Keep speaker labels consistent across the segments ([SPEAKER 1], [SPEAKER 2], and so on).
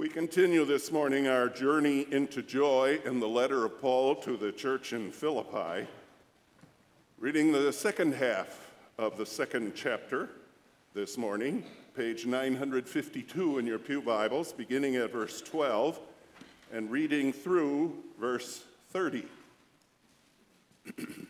[SPEAKER 1] We continue this morning our journey into joy in the letter of Paul to the church in Philippi, reading the second half of the second chapter this morning, page 952 in your Pew Bibles, beginning at verse 12 and reading through verse 30.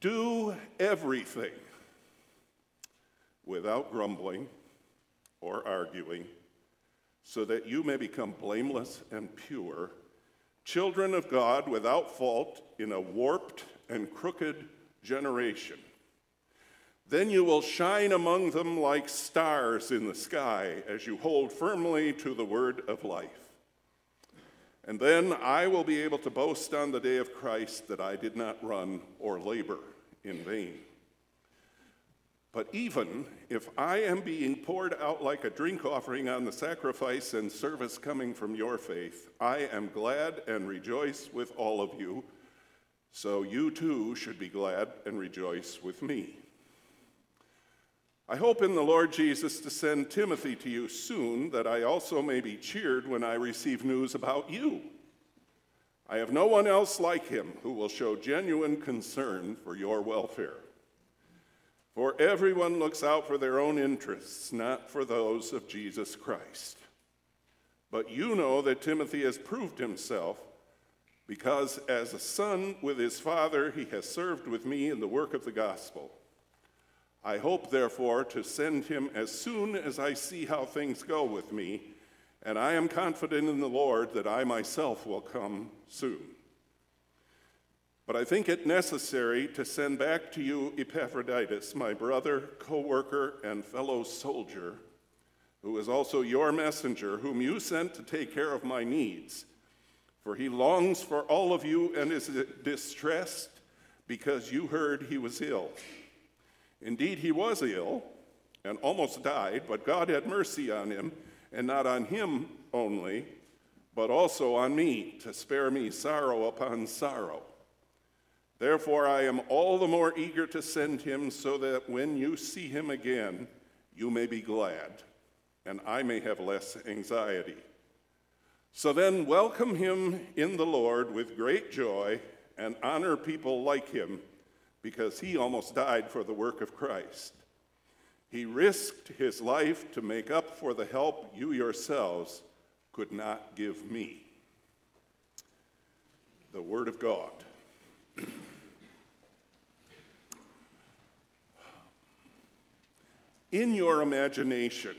[SPEAKER 1] Do everything without grumbling or arguing, so that you may become blameless and pure, children of God without fault in a warped and crooked generation. Then you will shine among them like stars in the sky as you hold firmly to the word of life. And then I will be able to boast on the day of Christ that I did not run or labor in vain. But even if I am being poured out like a drink offering on the sacrifice and service coming from your faith, I am glad and rejoice with all of you. So you too should be glad and rejoice with me. I hope in the Lord Jesus to send Timothy to you soon, that I also may be cheered when I receive news about you. I have no one else like him who will show genuine concern for your welfare. For everyone looks out for their own interests, not for those of Jesus Christ. But you know that Timothy has proved himself, because as a son with his father, he has served with me in the work of the gospel. I hope, therefore, to send him as soon as I see how things go with me, and I am confident in the Lord that I myself will come soon. But I think it necessary to send back to you Epaphroditus, my brother, co worker, and fellow soldier, who is also your messenger, whom you sent to take care of my needs. For he longs for all of you and is distressed because you heard he was ill. Indeed, he was ill and almost died, but God had mercy on him, and not on him only, but also on me, to spare me sorrow upon sorrow. Therefore, I am all the more eager to send him, so that when you see him again, you may be glad, and I may have less anxiety. So then, welcome him in the Lord with great joy, and honor people like him because he almost died for the work of Christ. He risked his life to make up for the help you yourselves could not give me. The Word of God. In your imagination,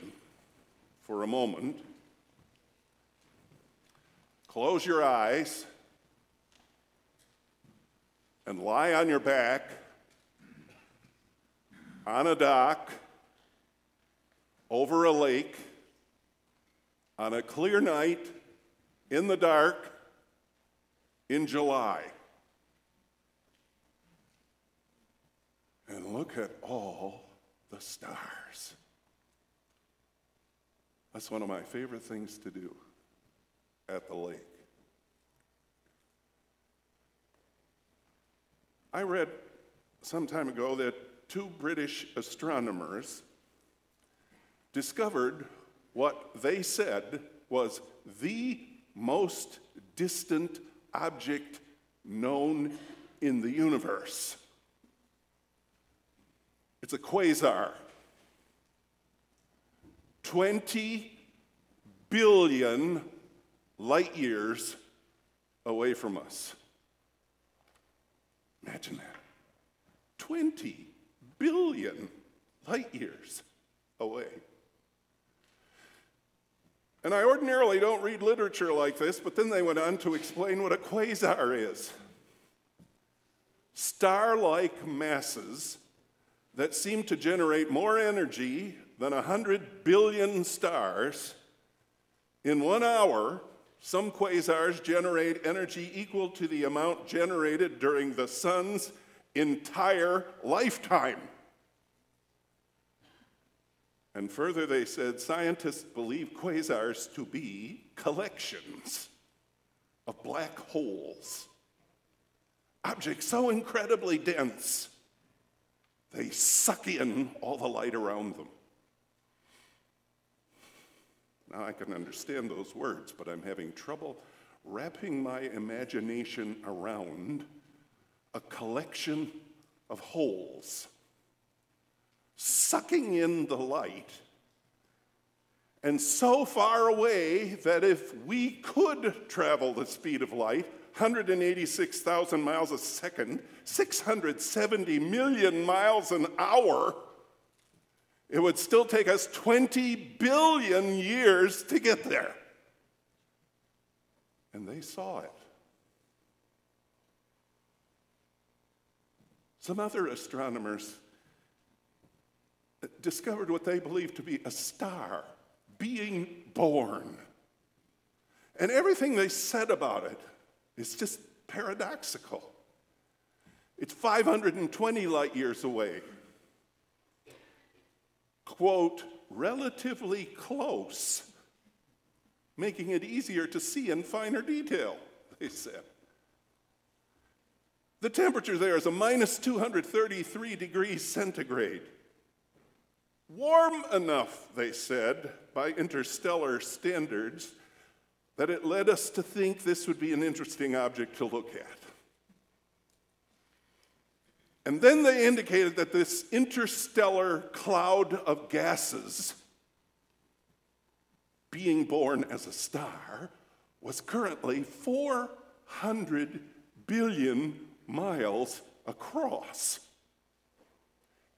[SPEAKER 1] for a moment, close your eyes and lie on your back on a dock over a lake on a clear night in the dark in July. And look at all the stars. That's one of my favorite things to do at the lake. I read some time ago that two British astronomers discovered what they said was the most distant object known in the universe. It's a quasar. 20 billion light years away from us. Imagine that. 20 billion light years away. And I ordinarily don't read literature like this, but then they went on to explain what a quasar is star like masses that seem to generate more energy than 100 billion stars. In one hour, some quasars generate energy equal to the amount generated during the sun's entire lifetime. And further, they said scientists believe quasars to be collections of black holes, objects so incredibly dense they suck in all the light around them. Now, I can understand those words, but I'm having trouble wrapping my imagination around a collection of holes, sucking in the light, and so far away that if we could travel the speed of light, 186,000 miles a second, 670 million miles an hour, it would still take us 20 billion years to get there. And they saw it. Some other astronomers discovered what they believed to be a star being born. And everything they said about it is just paradoxical. It's 520 light years away. Quote, relatively close, making it easier to see in finer detail, they said. The temperature there is a minus 233 degrees centigrade. Warm enough, they said, by interstellar standards, that it led us to think this would be an interesting object to look at. And then they indicated that this interstellar cloud of gases being born as a star was currently 400 billion miles across.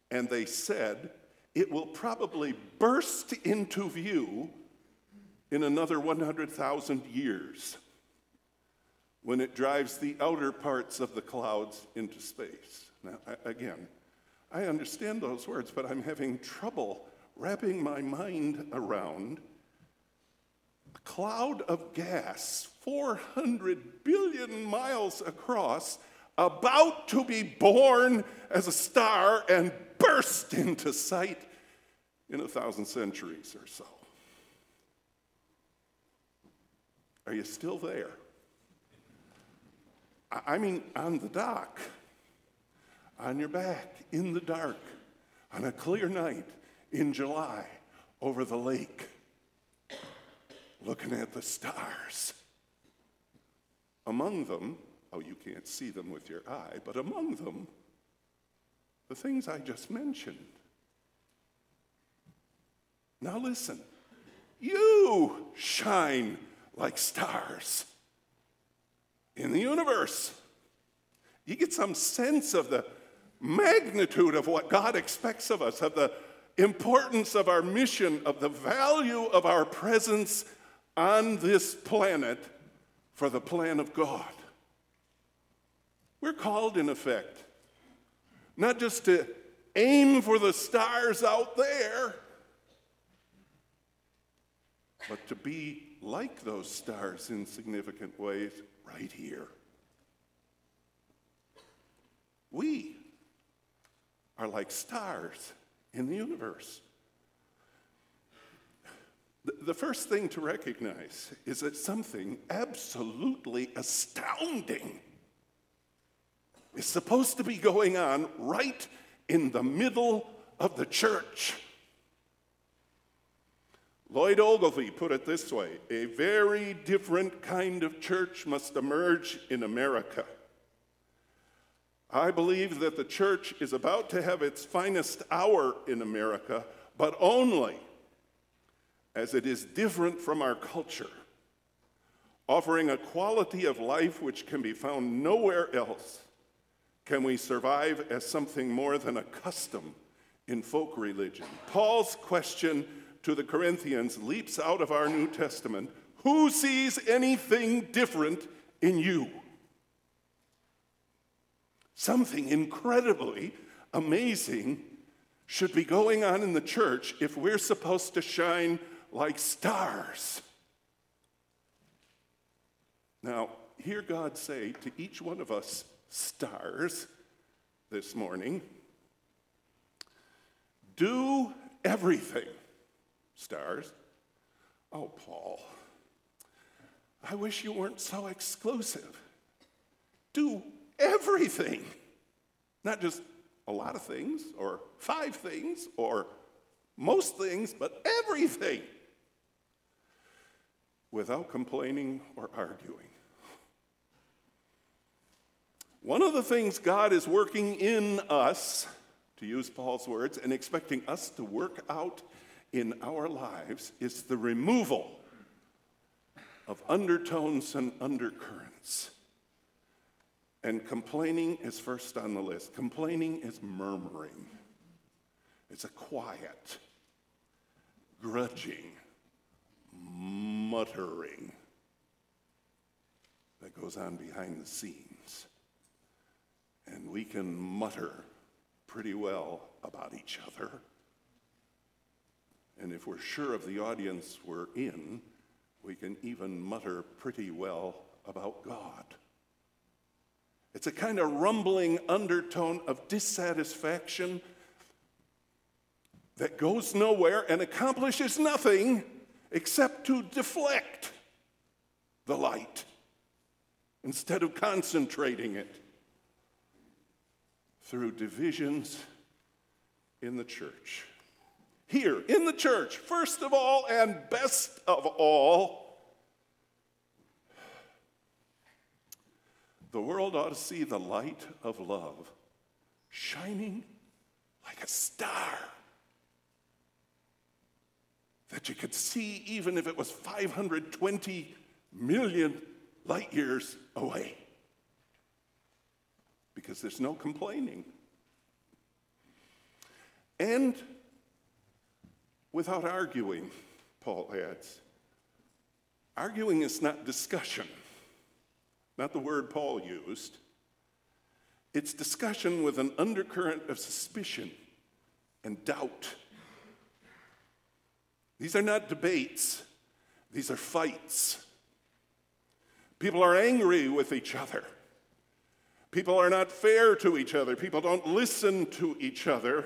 [SPEAKER 1] And they said it will probably burst into view in another 100,000 years when it drives the outer parts of the clouds into space. Now, again, I understand those words, but I'm having trouble wrapping my mind around a cloud of gas 400 billion miles across about to be born as a star and burst into sight in a thousand centuries or so. Are you still there? I mean, on the dock, on your back, in the dark, on a clear night in July, over the lake, looking at the stars. Among them, oh, you can't see them with your eye, but among them, the things I just mentioned. Now listen, you shine like stars in the universe. You get some sense of the magnitude of what God expects of us, of the importance of our mission, of the value of our presence on this planet for the plan of God. We're called, in effect, not just to aim for the stars out there, but to be like those stars in significant ways right here. We are like stars in the universe. The first thing to recognize is that something absolutely astounding is supposed to be going on right in the middle of the church. Lloyd Ogilvie put it this way a very different kind of church must emerge in America. I believe that the church is about to have its finest hour in America, but only as it is different from our culture, offering a quality of life which can be found nowhere else. Can we survive as something more than a custom in folk religion? Paul's question to the Corinthians leaps out of our New Testament Who sees anything different in you? Something incredibly amazing should be going on in the church if we're supposed to shine like stars? Now, hear God say to each one of us, stars, this morning do everything. Stars. Oh, Paul, I wish you weren't so exclusive. Do everything, not just a lot of things or five things or most things, but everything without complaining or arguing. One of the things God is working in us, to use Paul's words, and expecting us to work out in our lives is the removal of undertones and undercurrents. And complaining is first on the list. Complaining is murmuring, it's a quiet, grudging, muttering that goes on behind the scenes. And we can mutter pretty well about each other. And if we're sure of the audience we're in, we can even mutter pretty well about God. It's a kind of rumbling undertone of dissatisfaction that goes nowhere and accomplishes nothing except to deflect the light instead of concentrating it through divisions in the church. Here, in the church, first of all and best of all, the world ought to see the light of love shining like a star that you could see even if it was 520 million light years away because there's no complaining. And without arguing, Paul adds. Arguing is not discussion, not the word Paul used. It's discussion with an undercurrent of suspicion and doubt. These are not debates, these are fights. People are angry with each other. People are not fair to each other. People don't listen to each other.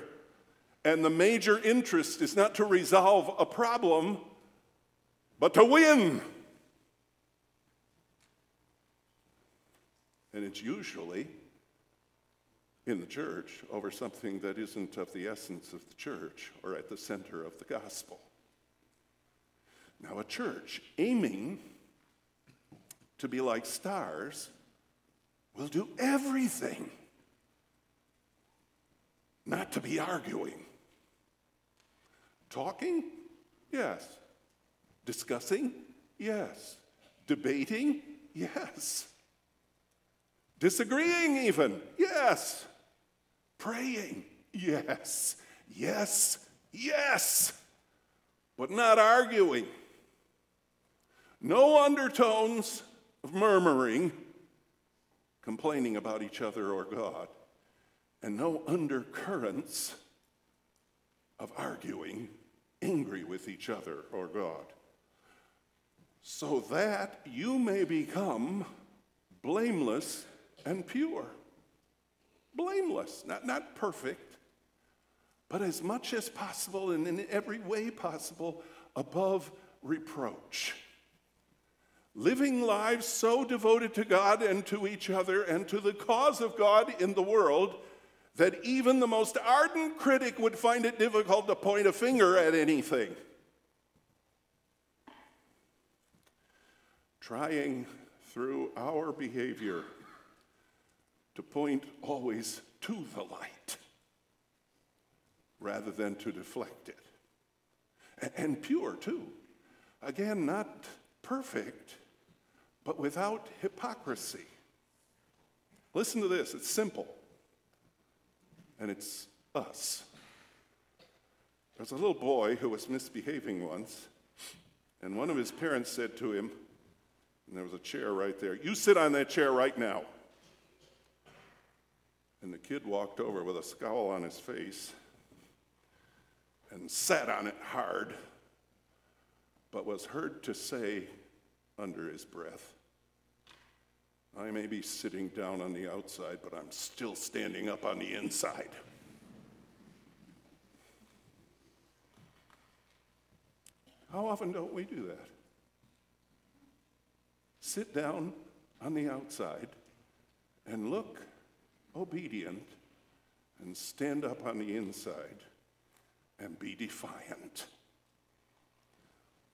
[SPEAKER 1] And the major interest is not to resolve a problem, but to win. And it's usually in the church over something that isn't of the essence of the church or at the center of the gospel. Now, a church aiming to be like stars will do everything not to be arguing. Talking? Yes. Discussing? Yes. Debating? Yes. Disagreeing, even? Yes. Praying? Yes. Yes. Yes. But not arguing. No undertones of murmuring complaining about each other or God, and no undercurrents of arguing, angry with each other or God, so that you may become blameless and pure. Blameless, not, not perfect, but as much as possible and in every way possible above reproach living lives so devoted to God and to each other and to the cause of God in the world that even the most ardent critic would find it difficult to point a finger at anything. Trying through our behavior to point always to the light rather than to deflect it. And pure, too. Again, not perfect but without hypocrisy. Listen to this, it's simple. And it's us. There's a little boy who was misbehaving once, and one of his parents said to him, and there was a chair right there, You sit on that chair right now. And the kid walked over with a scowl on his face and sat on it hard, but was heard to say under his breath, I may be sitting down on the outside, but I'm still standing up on the inside. How often don't we do that? Sit down on the outside and look obedient and stand up on the inside and be defiant.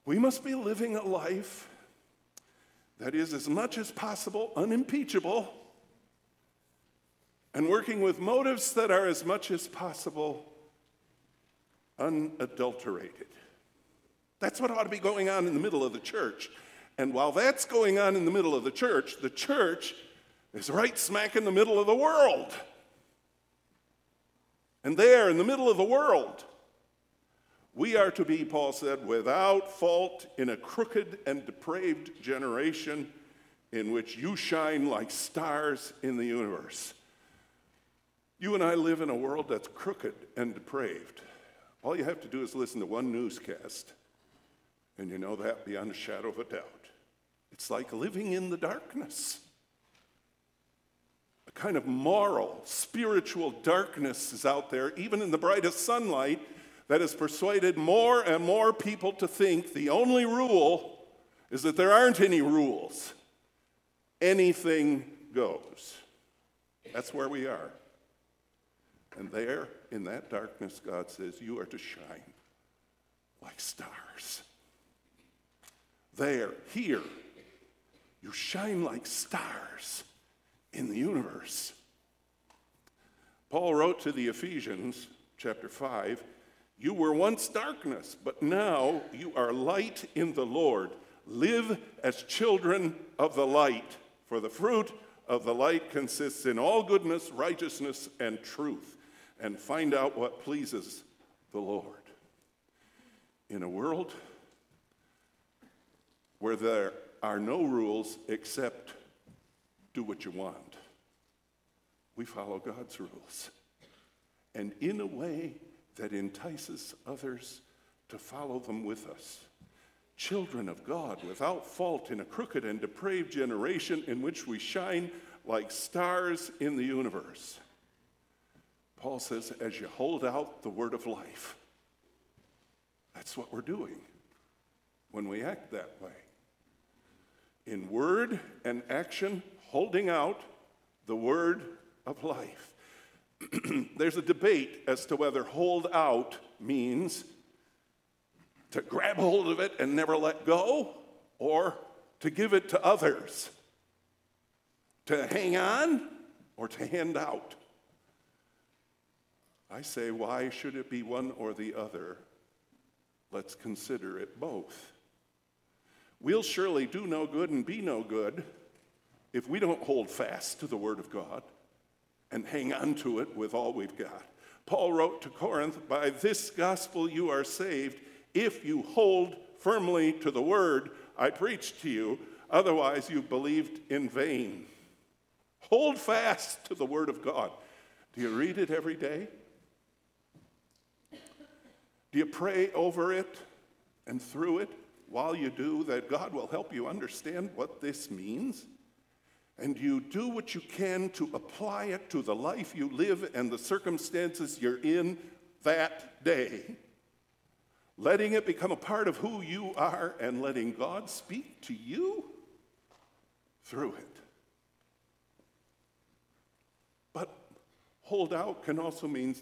[SPEAKER 1] We must be living a life that is as much as possible unimpeachable and working with motives that are as much as possible unadulterated. That's what ought to be going on in the middle of the church. And while that's going on in the middle of the church, the church is right smack in the middle of the world. And there, in the middle of the world, we are to be, Paul said, without fault in a crooked and depraved generation in which you shine like stars in the universe. You and I live in a world that's crooked and depraved. All you have to do is listen to one newscast and you know that beyond a shadow of a doubt. It's like living in the darkness. A kind of moral, spiritual darkness is out there, even in the brightest sunlight, that has persuaded more and more people to think the only rule is that there aren't any rules. Anything goes. That's where we are. And there, in that darkness, God says, You are to shine like stars there, here. You shine like stars in the universe. Paul wrote to the Ephesians, chapter 5, You were once darkness, but now you are light in the Lord. Live as children of the light, for the fruit of the light consists in all goodness, righteousness, and truth, and find out what pleases the Lord. In a world where there are no rules except do what you want. We follow God's rules. And in a way that entices others to follow them with us. Children of God, without fault in a crooked and depraved generation in which we shine like stars in the universe. Paul says, as you hold out the word of life, that's what we're doing when we act that way in word and action, holding out the word of life. There's a debate as to whether hold out means to grab hold of it and never let go, or to give it to others, to hang on, or to hand out. I say, why should it be one or the other? Let's consider it both. We'll surely do no good and be no good if we don't hold fast to the Word of God and hang on to it with all we've got. Paul wrote to Corinth, By this gospel you are saved if you hold firmly to the Word I preached to you, otherwise you believed in vain. Hold fast to the Word of God. Do you read it every day? Do you pray over it and through it? while you do, that God will help you understand what this means. And you do what you can to apply it to the life you live and the circumstances you're in that day. Letting it become a part of who you are and letting God speak to you through it. But hold out can also mean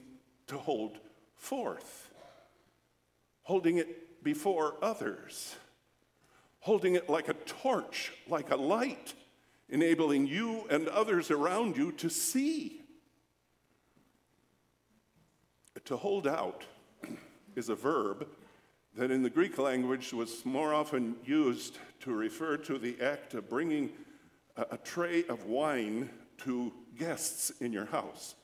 [SPEAKER 1] to hold forth, holding it before others, holding it like a torch, like a light, enabling you and others around you to see. To hold out is a verb that in the Greek language was more often used to refer to the act of bringing a, a tray of wine to guests in your house,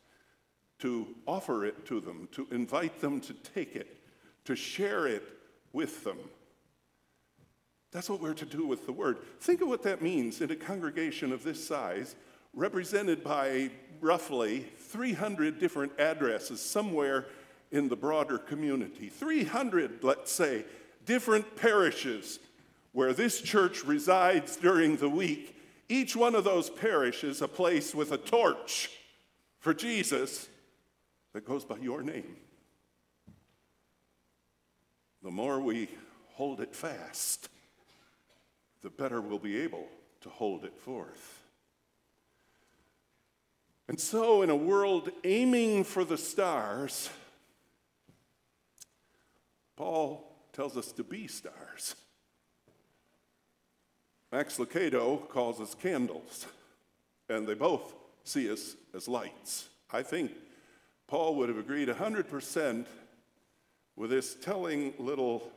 [SPEAKER 1] to offer it to them, to invite them to take it, to share it with them. That's what we're to do with the word. Think of what that means in a congregation of this size, represented by roughly 300 different addresses somewhere in the broader community. 300, let's say, different parishes where this church resides during the week. Each one of those parishes a place with a torch for Jesus that goes by your name. The more we hold it fast, the better we'll be able to hold it forth. And so, in a world aiming for the stars, Paul tells us to be stars. Max Lucado calls us candles, and they both see us as lights. I think Paul would have agreed 100% with this telling little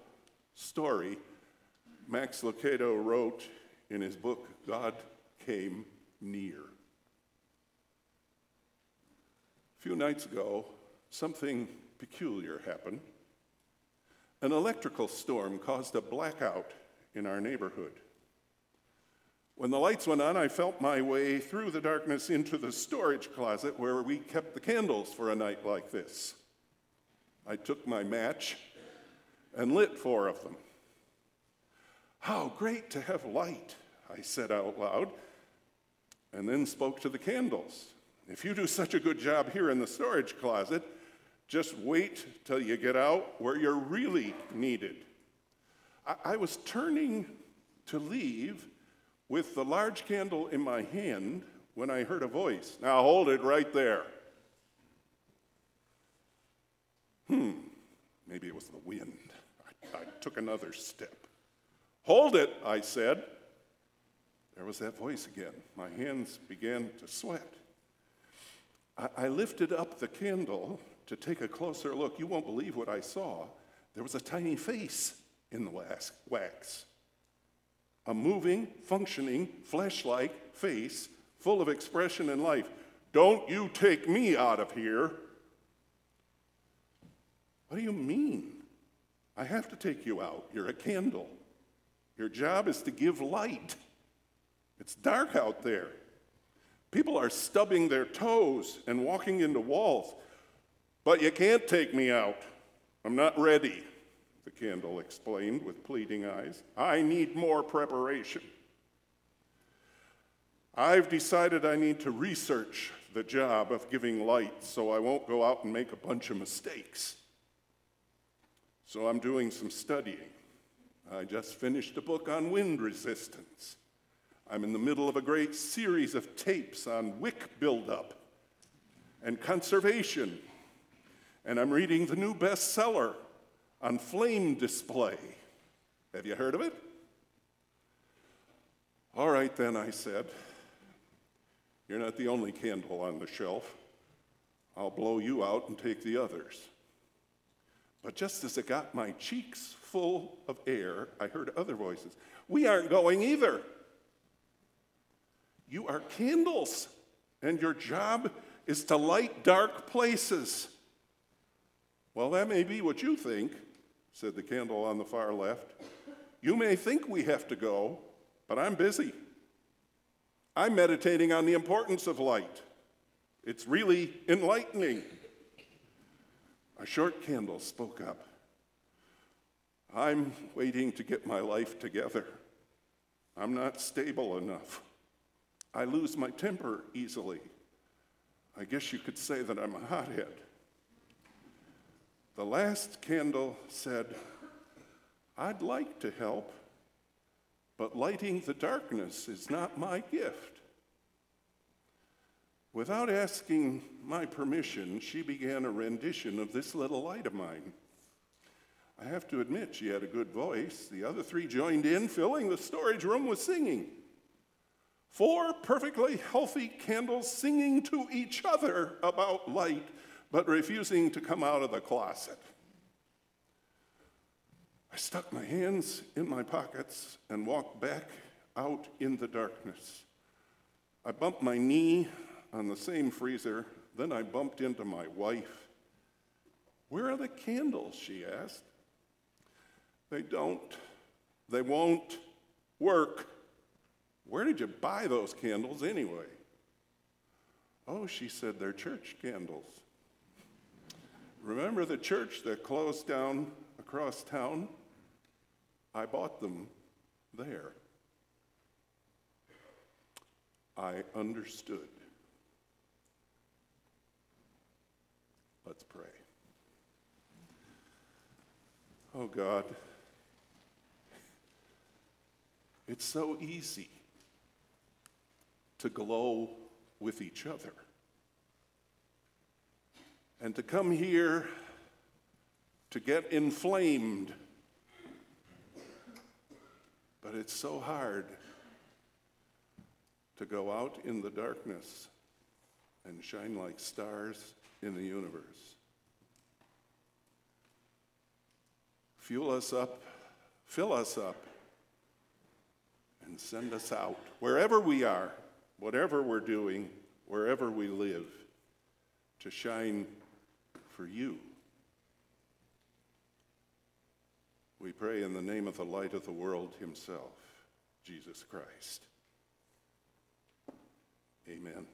[SPEAKER 1] story Max Lucado wrote in his book, God Came Near. A few nights ago, something peculiar happened. An electrical storm caused a blackout in our neighborhood. When the lights went on, I felt my way through the darkness into the storage closet where we kept the candles for a night like this. I took my match and lit four of them. How great to have light, I said out loud, and then spoke to the candles. If you do such a good job here in the storage closet, just wait till you get out where you're really needed. I, I was turning to leave with the large candle in my hand when I heard a voice. Now hold it right there. Hmm, maybe it was the wind. I, I took another step. Hold it, I said. There was that voice again. My hands began to sweat. I, lifted up the candle to take a closer look. You won't believe what I saw. There was a tiny face in the wax. A moving, functioning, flesh like face full of expression and life. Don't you take me out of here. What do you mean? I have to take you out. You're a candle. Your job is to give light. It's dark out there. People are stubbing their toes and walking into walls. But you can't take me out. I'm not ready, the candle explained with pleading eyes. I need more preparation. I've decided I need to research the job of giving light so I won't go out and make a bunch of mistakes. So I'm doing some studying. I just finished a book on wind resistance. I'm in the middle of a great series of tapes on wick buildup and conservation. And I'm reading the new bestseller on flame display. Have you heard of it? All right, then, I said. You're not the only candle on the shelf. I'll blow you out and take the others. But just as it got my cheeks full of air, I heard other voices. We aren't going either. You are candles, and your job is to light dark places. Well, that may be what you think, said the candle on the far left. You may think we have to go, but I'm busy. I'm meditating on the importance of light. It's really enlightening. A short candle spoke up. I'm waiting to get my life together. I'm not stable enough. I lose my temper easily. I guess you could say that I'm a hothead. The last candle said, I'd like to help, but lighting the darkness is not my gift. Without asking my permission, she began a rendition of this little light of mine. I have to admit, she had a good voice. The other three joined in, filling the storage room with singing. Four perfectly healthy candles singing to each other about light, but refusing to come out of the closet. I stuck my hands in my pockets and walked back out in the darkness. I bumped my knee on the same freezer, then I bumped into my wife. Where are the candles? she asked. They don't, they won't work. Where did you buy those candles anyway? Oh, she said, they're church candles. Remember the church that closed down across town? I bought them there. I understood. Let's pray. Oh God, it's so easy to glow with each other and to come here to get inflamed. But it's so hard to go out in the darkness and shine like stars in the universe. Fuel us up, fill us up, and send us out wherever we are, whatever we're doing, wherever we live, to shine for you. We pray in the name of the light of the world himself, Jesus Christ. Amen.